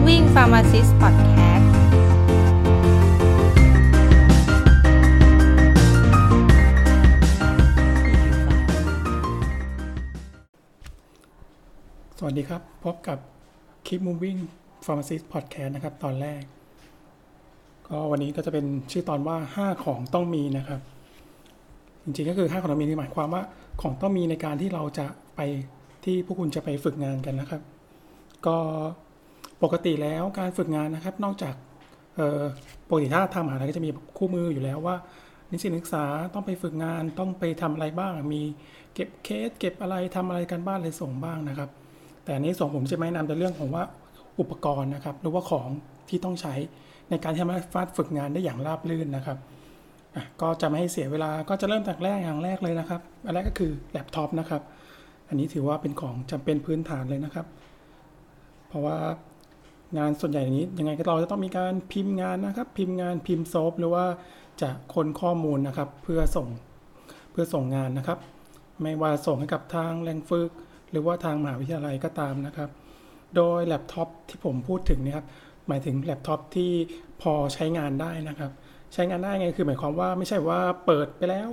Moving Pharmacist Podcast สวัสดีครับ พบกับ Keep Moving Pharmacist Podcast นะครับ ตอนแรก ก็วันนี้ก็จะเป็นชื่อตอนว่า 5 ของต้องมีนะครับ จริงๆก็คือ 5 ของต้องมีนี่หมายความว่าของต้องมีในการที่เราจะไปที่พวกคุณจะไปฝึกงานกันนะครับ ก็ ปกติแล้วการฝึกงานนะครับ นอกจากปกติถ้าทำมหาลัยก็จะมีคู่มืออยู่แล้วว่า นิสิตนักศึกษาต้องไปฝึกงานต้องไปทำอะไรบ้าง มีเก็บเคส เก็บอะไรทำอะไรกันบ้านอะไรส่งบ้างนะครับ แต่อันนี้ส่งผมจะไม่นำแต่เรื่องของว่าอุปกรณ์นะครับ หรือว่าของที่ต้องใช้ในการที่จะมาฟาดฝึกงานได้อย่างราบรื่นนะครับก็จะไม่ให้เสียเวลาก็จะเริ่มจากแรกอย่างแรกเลยนะครับ อันแรกก็คือแล็ปท็อปนะครับ อันนี้ถือว่าเป็นของจำเป็นพื้นฐานเลยนะครับ เพราะว่า งานส่วนใหญ่นี้ยังไงก็เราจะต้องมีการพิมพ์งานนะครับ พิมพ์งานพิมพ์ซอฟหรือว่าจะค้นข้อมูลนะครับ เพื่อส่งเพื่อส่งงานนะครับ ไม่ว่าส่งให้กับทางแรงฝึก หรือว่าทางมหาวิทยาลัยก็ตามนะครับ โดยแล็ปท็อปที่ผมพูดถึงนะครับหมายถึงแล็ปท็อปที่พอใช้งานได้นะครับ ใช้งานได้ไงคือหมายความว่าไม่ใช่ว่าเปิดไปแล้ว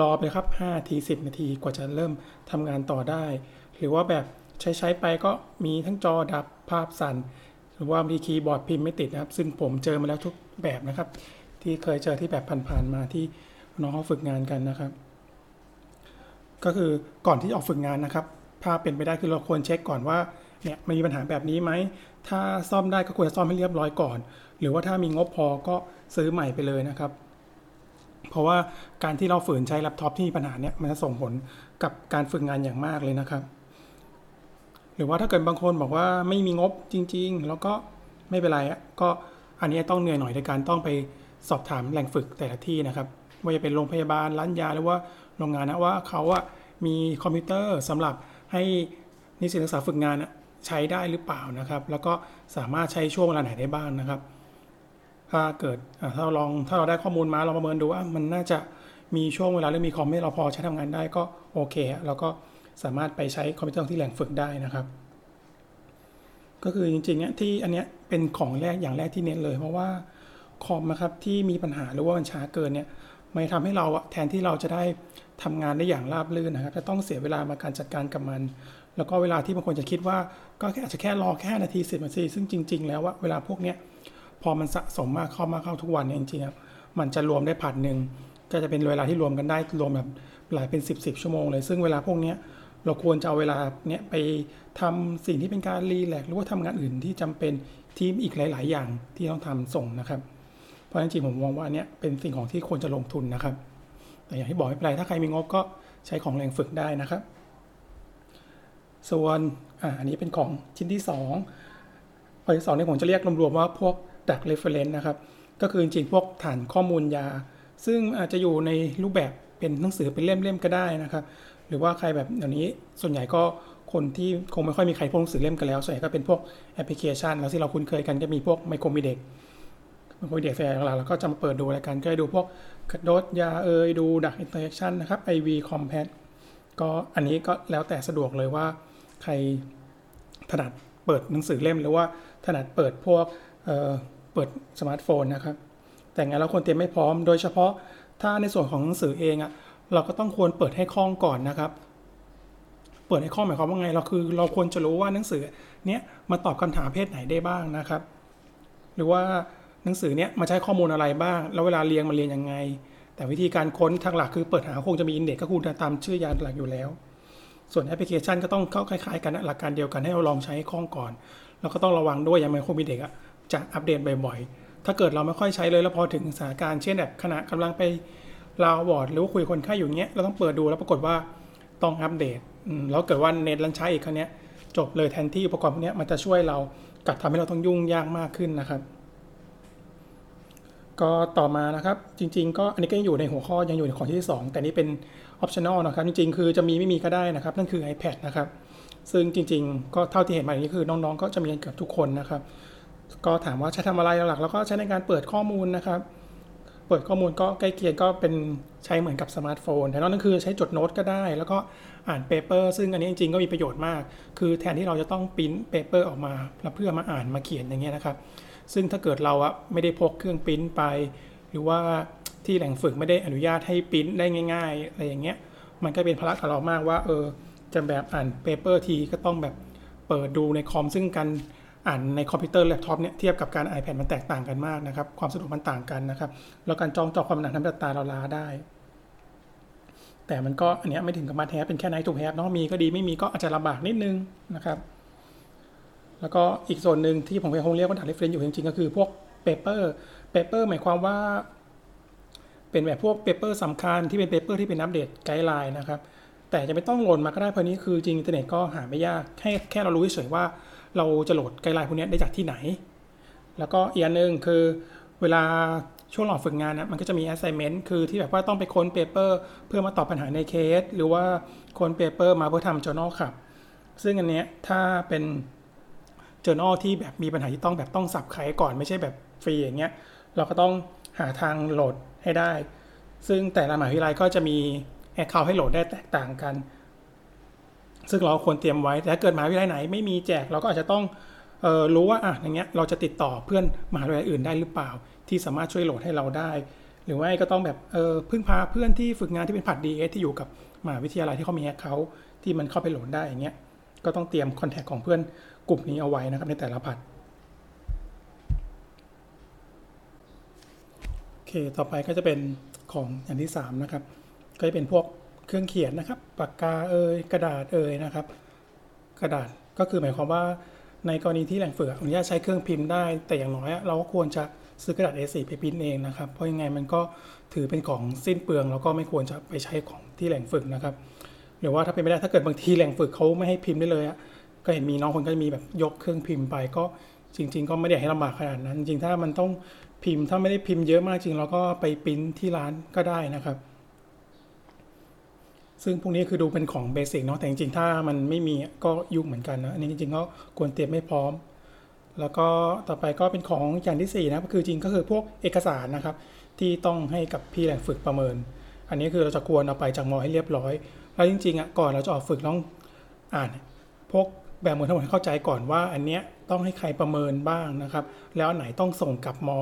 รอไปครับ5ที10 นาทีกว่าจะเริ่มทำงานต่อได้ หรือว่าแบบใช้ใช้ไปก็มีทั้งจอดับภาพสั่น รือว่ามีคีย์บอร์ดพิมพ์ไม่ติดนะครับ ซึ่งผมเจอมาแล้วทุกแบบนะครับ ที่เคยเจอที่แบบผ่านๆมาที่น้องเขาฝึกงานกันนะครับ ก็คือก่อนที่ออกฝึกงานนะครับ ถ้าเป็นไปได้คือเราควรเช็คก่อนว่าเนี่ยมันมีปัญหาแบบนี้ไหม ถ้าซ่อมได้ก็ควรจะซ่อมให้เรียบร้อยก่อน หรือว่าถ้ามีงบพอก็ซื้อใหม่ไปเลยนะครับ เพราะว่าการที่เราฝืนใช้แล็ปท็อปที่มีปัญหาเนี่ยมันจะส่งผลกับการฝึกงานอย่างมากเลยนะครับ รือว่าถ้าเกิดบางคนบอกว่าไม่มีงบจริง ๆ แล้วก็ไม่เป็นไรอะก็อันนี้ต้องเหนื่อยหน่อยในการต้องไปสอบถามแหล่งฝึกแต่ละที่นะครับว่าจะเป็นโรงพยาบาลร้านยาหรือว่าโรงงานนะว่าเขาอะมีคอมพิวเตอร์สำหรับให้นิสิตนักศึกษาฝึกงานใช้ได้หรือเปล่านะครับ แล้วก็สามารถใช้ช่วงเวลาไหนได้บ้างนะครับ ถ้าเกิดถ้าเราลองถ้าเราได้ข้อมูลมาเราประเมินดูว่ามันน่าจะมีช่วงเวลาหรือมีคอมให้เราพอใช้ทำงานได้ก็โอเคอะเราก็ สามารถไปใช้คอมพิวเตอร์ที่แหล่งฝึกได้นะครับ ก็คือจริงๆเนี่ยที่อันเนี้ยเป็นของแรกอย่างแรกที่เน้นเลย เพราะว่าคอมนะครับที่มีปัญหาหรือว่ามันช้าเกินเนี่ยมันทำให้เราอะแทนที่เราจะได้ทำงานได้อย่างราบรื่นนะครับจะต้องเสียเวลามาการจัดการกับมัน แล้วก็เวลาที่บางคนจะคิดว่าก็แค่อาจจะแค่รอแค่นาทีสิบนาทีซึ่งจริง ๆ แล้วว่าเวลาพวกเนี้ยพอมันสะสมมากเข้ามาเข้าทุกวันเนี่ยจริงๆมันจะรวมได้ผัดหนึ่งก็จะเป็นเวลาที่รวมกันได้รวมแบบหลายเป็นสิบสิบชั่วโมงเลย ซึ่งเวลาพวกเนี้ย เราควรจะเอาเวลาเนี้ยไปทำสิ่งที่เป็นการรีแลกหรือว่าทำงานอื่นที่จำเป็นทีมอีกหลาย ๆ อย่างที่ต้องทำส่งนะครับ เพราะจริงผมมองว่าเนี้ยเป็นสิ่งของที่ควรจะลงทุนนะครับ แต่อย่างที่บอกไม่เป็นไรถ้าใครมีงบก็ใช้ของแหล่งฝึกได้นะครับ ส่วนออันนี้เป็นของชิ้นที่2ข้อที่สองเนี่ยผมจะเรียกรวมๆว่าพวก drug reference นะครับ ก็คือจริงๆพวกฐานข้อมูลยา ซึ่งอาจจะอยู่ในรูปแบบเป็นหนังสือเป็นเล่มๆก็ได้นะครับ หรือว่าใครแบบเดี๋ยวนี้ส่วนใหญ่ก็คนที่คงไม่ค่อยมีใครพกหนังสือเล่มกันแล้ว ส่วนใหญ่ก็เป็นพวกแอปพลิเคชัน แล้วที่เราคุ้นเคยกันก็มีพวกไมโครมิเด็กไมโครมิเด็กแฟร์หลักๆแล้วก็จะมาเปิดดูรายการก็ด้ดูพวกกระโดสยาเอยดูดักอินเตอร์แอคชั่นนะครับ IV Compact ก็อันนี้ก็แล้วแต่สะดวกเลยว่าใครถนัดเปิดหนังสือเล่มหรือว่าถนัดเปิดพวกเอ่อเปิดสมาร์ทโฟนนะครับ แต่งั้นเราควรเตรียมไม่พร้อม โดยเฉพาะถ้าในส่วนของหนังสือเองอะ เราก็ต้องควรเปิดให้คล่องก่อนนะครับ เปิดให้คล่องหมายความว่าไง เราคือเราควรจะรู้ว่าหนังสือเนี้ยมาตอบคำถามเพศไหนได้บ้างนะครับ หรือว่าหนังสือเนี้ยมาใช้ข้อมูลอะไรบ้าง แล้วเวลาเรียงมาเรียนยังไง แต่วิธีการค้นทางหลักคือเปิดหาคงจะมีอินเด็กซ์ก็คือตามชื่อยานหลักอยู่แล้ว ส่วนแอปพลิเคชันก็ต้องเข้าคล้ายๆ กันหลักการเดียวกันให้เราลองใช้ให้คล่องก่อน แล้วก็ต้องระวังด้วยอย่างไมโครมิเด็กอะจะอัปเดตบ่อยๆ ถ้าเกิดเราไม่ค่อยใช้เลยแล้วพอถึงสถานการณ์เช่นแบบขณะกำลังไป ลาวอร์ดหรือว่าคุยคนไข้อยู่เงี้ยเราต้องเปิดดูแล้วปรากฏว่าต้องอัปเดตแล้วเกิดว่าเน็ตลันใช้อีกครั้งเนี้ยจบเลยแทนที่อุปกรณ์พวกเนี้ยมันจะช่วยเรากัดทำให้เราต้องยุ่งยากมากขึ้นนะครับ ก็ต่อมานะครับจริง ๆ ก็อันนี้ก็ยังอยู่ในหัวข้อยังอยู่ในของที่ 2 แต่นี่เป็น optional นะครับ จริง ๆ คือจะมีไม่มีก็ได้นะครับ นั่นคือ iPad นะครับ ซึ่งจริง ๆ ก็เท่าที่เห็นมาอย่างนี้คือน้องๆ ก็จะมีกันเกือบทุกคนนะครับ ก็ถามว่าใช้ทำอะไรหลักๆแล้วก็ใช้ในการเปิดข้อมูลนะครับ เปิดข้อมูลก็ใกล้เคียงก็เป็นใช้เหมือนกับสมาร์ทโฟน แต่นอกนั้นคือใช้จดโน้ตก็ได้ แล้วก็อ่าน paper ซึ่งอันนี้จริงๆ ก็มีประโยชน์มาก คือแทนที่เราจะต้องพิมพ์ paper ออกมาเพื่อมาอ่านมาเขียนอย่างเงี้ยนะครับ ซึ่งถ้าเกิดเราอะไม่ได้พกเครื่องพิมพ์ไป หรือว่าที่แหล่งฝึกไม่ได้อนุญาตให้พิมพ์ได้ง่าย ๆ อะไรอย่างเงี้ย มันก็เป็นภาระกับเรามากว่าเออจะแบบอ่าน paper ทีก็ต้องแบบเปิดดูในคอมซึ่งการ อ่านในคอมพิวเตอร์แล็ปท็อปเนี่ยเทียบกับการ iPad มันแตกต่างกันมากนะครับ ความสะดวกมันต่างกันนะครับ แล้วการจ้องจอคอมหนักทำให้ตาเราล้าได้ แต่มันก็อันเนี้ยไม่ถึงกับ must have เป็นแค่ nice to have เนาะมีก็ดีไม่มีก็อาจจะลำบากนิดนึงนะครับ แล้วก็อีกส่วนหนึ่งที่ผมคงเรียกว่า drug reference อยู่จริงๆก็คือพวก paper paper หมายความว่า เป็นแบบพวก paper สำคัญที่เป็น paper ที่เป็น update guideline นะครับแต่จะไม่ต้องโหลดมาก็ได้เพราะนี้คือจริงอินเทอร์เน็ตก็หาไม่ยากแค่แค่เรารู้เฉยๆว่า เราจะโหลด guideline พวกนี้ได้จากที่ไหน แล้วก็อีกอันหนึ่งคือเวลาช่วงหลอดฝึกงานนะมันก็จะมี assignment คือที่แบบว่าต้องไปค้น paper เพื่อมาตอบปัญหาในเคส หรือว่าค้น paper มาเพื่อทำ journal ครับ ซึ่งอันเนี้ยถ้าเป็น journal ที่แบบมีปัญหาที่ต้องแบบต้อง subscribe ก่อนไม่ใช่แบบฟรีอย่างเงี้ย เราก็ต้องหาทางโหลดให้ได้ ซึ่งแต่ละมหาวิทยาลัยก็จะมี account ให้โหลดได้แตกต่างกัน ซึ่งเราควรเตรียมไว้ แต่ถ้าเกิดมหาวิทยาลัยไหนไม่มีแจกเราก็อาจจะต้องออรู้ว่าอะอย่างเงี้ยเราจะติดต่อเพื่อนมหาวิทยาลัยอื่นได้หรือเปล่า ที่สามารถช่วยโหลดให้เราได้ หรือว่าก็ต้องแบบเออพึ่งพาเพื่อนที่ฝึกงานที่เป็นผลัดเดียวที่อยู่กับมหาวิทยาลัยที่เขามี accountที่มันเข้าไปโหลดได้อย่างเงี้ยก็ต้องเตรียมคอนแทคของเพื่อนกลุ่มนี้เอาไว้นะครับในแต่ละผัดโอเคต่อไปก็จะเป็นของอย่างที่ 3 นะครับ ก็จะเป็นพวก เครื่องเขียนนะครับ ปากกาเอ่ยกระดาษเอ่ยนะครับ กระดาษก็คือหมายความว่าในกรณีที่แหล่งฝึกอนุญาตใช้เครื่องพิมพ์ได้ แต่อย่างน้อยเราก็ควรจะซื้อกระดาษ A4 ไปพิมพ์เองนะครับ เพราะยังไงมันก็ถือเป็นของสิ้นเปลือง แล้วก็ไม่ควรจะไปใช้ของที่แหล่งฝึกนะครับ หรือว่าถ้าเป็นไม่ได้ถ้าเกิดบางทีแหล่งฝึกเขาไม่ให้พิมพ์ได้เลยอะก็เห็นมีน้องคนก็มีแบบยกเครื่องพิมพ์ไปก็จริง ๆ ก็ไม่ได้ให้ลำบากขนาดนั้น จริงถ้ามันต้องพิมพ์ถ้าไม่ได้พิมพ์เยอะมากจริงเราก็ไปปริ้นที่ร้านก็ได้นะครับ ซึ่งพวกนี้คือดูเป็นของเบสิกเนาะแต่จริงๆ ถ้ามันไม่มีก็ยุ่งเหมือนกันนะอันนี้จริงๆก็ควรเตรียมไม่พร้อม แล้วก็ต่อไปก็เป็นของอย่างที่4นะก็คือจริงก็คือพวกเอกสารนะครับ ที่ต้องให้กับพี่แหล่งฝึกประเมิน อันนี้คือเราจะควรเอาไปจากมอให้เรียบร้อย แล้วจริงๆอะก่อนเราจะออกฝึกต้องอ่าน พวกแบบเหมือนทั้งหมดเข้าใจก่อนว่า อันเนี้ยต้องให้ใครประเมินบ้างนะครับ แล้วไหนต้องส่งกลับมอ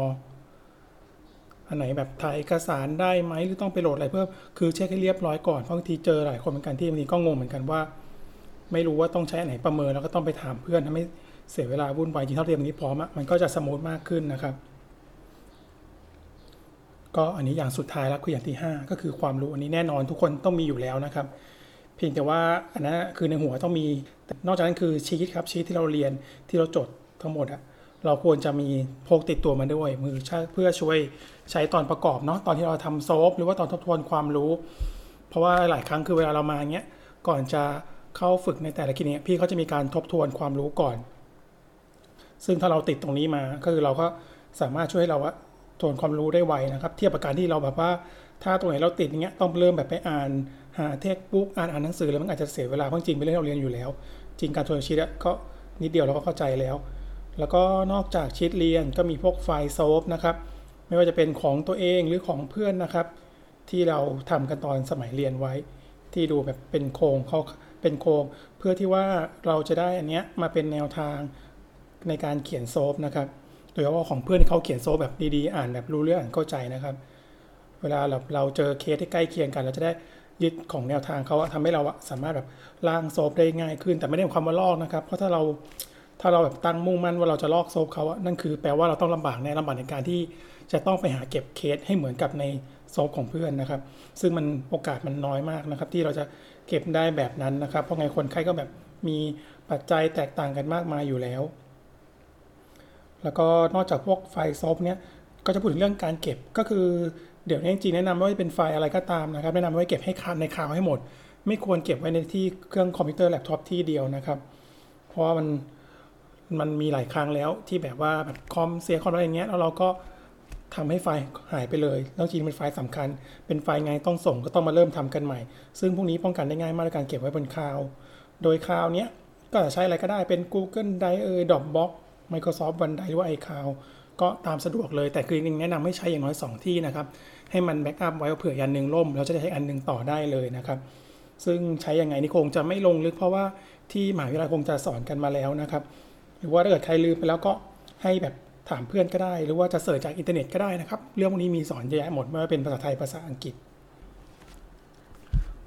อันไหนแบบถ่ายเอกสารได้ไหมหรือต้องไปโหลดอะไรเพื่อคือเช็คให้เรียบร้อยก่อนเพราะบางทีเจอหลายคนเหมือนกันที่บางทีก็งงเหมือนกันว่า ไม่รู้ว่าต้องใช้อันไหนประเมินแล้วก็ต้องไปถามเพื่อนทำให้เสียเวลาวุ่นวายจริงถ้าเรียนนี้พร้อมอะมันก็จะสมูทมากขึ้นนะครับ ก็อันนี้อย่างสุดท้ายแล้วคืออย่างที่ 5 ก็คือความรู้อันนี้แน่นอนทุกคนต้องมีอยู่แล้วนะครับเพียงแต่ว่าอันนั้นคือในหัวต้องมี นอกจากนั้นคือชีตครับชีตที่เราเรียนที่เราจดทั้งหมดอะ เราควรจะมีพกติดตัวมาด้วย มือเพื่อช่วยใช้ตอนประกอบเนาะตอนที่เราทำโซฟหรือว่าตอนทบทวนความรู้ เพราะว่าหลายครั้งคือเวลาเรามาเงี้ยก่อนจะเข้าฝึกในแต่ละคลินิกพี่เขาจะมีการทบทวนความรู้ก่อน ซึ่งถ้าเราติดตรงนี้มาก็คือเราก็สามารถช่วยเราอะทวนความรู้ได้ไวนะครับ เทียบกับการที่เราแบบว่า ถ้าตรงไหนเราติดอย่างเงี้ยต้องเริ่มแบบไปอ่านหา textbook อ่านอ่านหนังสือแล้วมันอาจจะเสียเวลาเพราะจริงเป็นเรื่องเราเรียนอยู่แล้ว จริงการทวนชีตก็นิดเดียวเราก็เข้าใจแล้ว แล้วก็นอกจากชีตเรียนก็มีพวกไฟล์ SOAP นะครับ ไม่ว่าจะเป็นของตัวเองหรือของเพื่อนนะครับ ที่เราทำกันตอนสมัยเรียนไว้ ที่ดูแบบเป็นโครงเขาเป็นโครงเพื่อที่ว่าเราจะได้อันเนี้ยมาเป็นแนวทางในการเขียน SOAP นะครับโดยเฉพาะของเพื่อนที่เขาเขียน SOAP แบบดีๆ อ่านแบบรู้เรื่องอ่านเข้าใจนะครับ เวลาเราเราเจอเคสที่ใกล้เคียงกัน เราจะได้ยึดของแนวทางเขาทำให้เราสามารถแบบร่าง SOAP ได้ง่ายขึ้น แต่ไม่ได้ความว่าลอกนะครับ เพราะถ้าเรา ถ้าเราแบบตั้งมุ่งมั่นว่าเราจะลอก SOAP เขาอะนั่นคือแปลว่าเราต้องลำบากในลำบากในการที่จะต้องไปหาเก็บเคสให้เหมือนกับใน SOAP ของเพื่อนนะครับ ซึ่งมันโอกาสมันน้อยมากนะครับ ที่เราจะเก็บได้แบบนั้นนะครับ เพราะไงคนไข้ก็แบบมีปัจจัยแตกต่างกันมากมายอยู่แล้ว แล้วก็นอกจากพวกไฟล์ SOAP เนี้ยก็จะพูดถึงเรื่องการเก็บก็คือเดี๋ยวนี้จริงแนะนำว่าเป็นไฟล์อะไรก็ตามนะครับ แนะนำว่าเก็บให้คาใน cloud ให้หมด ไม่ควรเก็บไว้ในที่เครื่องคอมพิวเตอร์แล็ปท็อปที่เดียวนะครับ เพราะว่ามัน มันมีหลายครั้งแล้วที่แบบว่าแบบคอมเสียคอมอะไรเงี้ยแล้วเราก็ทำให้ไฟล์หายไปเลยแล้วจริงเป็นไฟล์สำคัญ เป็นไฟล์ไงต้องส่งก็ต้องมาเริ่มทำกันใหม่ ซึ่งพวกนี้ป้องกันได้ง่ายมากในการเก็บไว้บน cloud โดย cloud เนี้ยก็จะใช้อะไรก็ได้เป็น Google Drive เอ่ย Dropbox Microsoft OneDrive หรือว่า iCloud ก็ตามสะดวกเลยแต่คือจริงๆแนะนำให้ใช้อย่างน้อย 2 ที่นะครับ ให้มัน backup ไว้เผื่ออันหนึ่งล่ม เราจะได้ใช้อันหนึ่งต่อได้เลยนะครับ ซึ่งใช้ยังไงนี่คงจะไม่ลงลึกเพราะว่าที่มหาวิทยาลัยคงจะสอนกันมาแล้วนะครับ หรือว่าถ้าเกิดใครลืมไปแล้วก็ให้แบบถามเพื่อนก็ได้ หรือว่าจะ search จากอินเทอร์เน็ตก็ได้นะครับ เรื่องพวกนี้มีสอนเยอะแยะหมดไม่ว่าเป็นภาษาไทยภาษาอังกฤษ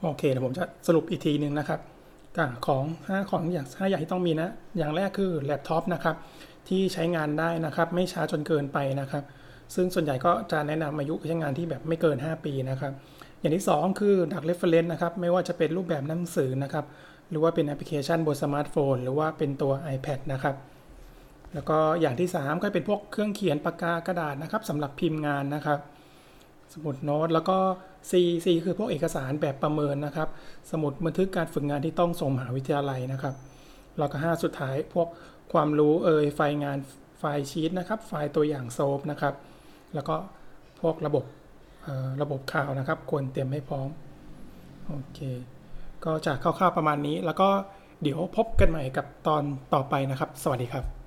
โอเคเดี๋ยวผมจะสรุปอีกทีหนึ่งนะครับของ5ของอย่าง5อย่างที่ต้องมีนะ อย่างแรกคือแล็ปท็อปนะครับที่ใช้งานได้นะครับ ไม่ช้าจนเกินไปนะครับ ซึ่งส่วนใหญ่ก็จะแนะนำอายุใช้งานที่แบบไม่เกิน 5 ปีนะครับ อย่างที่ 2 คือ drug reference นะครับ ไม่ว่าจะเป็นรูปแบบหนังสือนะครับ หรือว่าเป็นแอปพลิเคชันบนสมาร์ทโฟน หรือว่าเป็นตัว iPad นะครับ แล้วก็อย่างที่ 3 ก็เป็นพวกเครื่องเขียนปากกากระดาษนะครับสำหรับพิมพ์งานนะครับ สมุดโน้ตแล้วก็ C C คือพวกเอกสารแบบประเมินนะครับ สมุดบันทึกการฝึกงานที่ต้องส่งมหาวิทยาลัยนะครับ แล้วก็ 5 สุดท้ายพวกความรู้เอ่ยไฟล์งานไฟล์ชีตนะครับ ไฟล์ตัวอย่างโซฟนะครับ แล้วก็พวกระบบระบบข่าวนะครับ ควรเตรียมให้พร้อม โอเค ก็จะคร่าวๆประมาณนี้ แล้วก็เดี๋ยวพบกันใหม่กับตอนต่อไปนะครับ สวัสดีครับ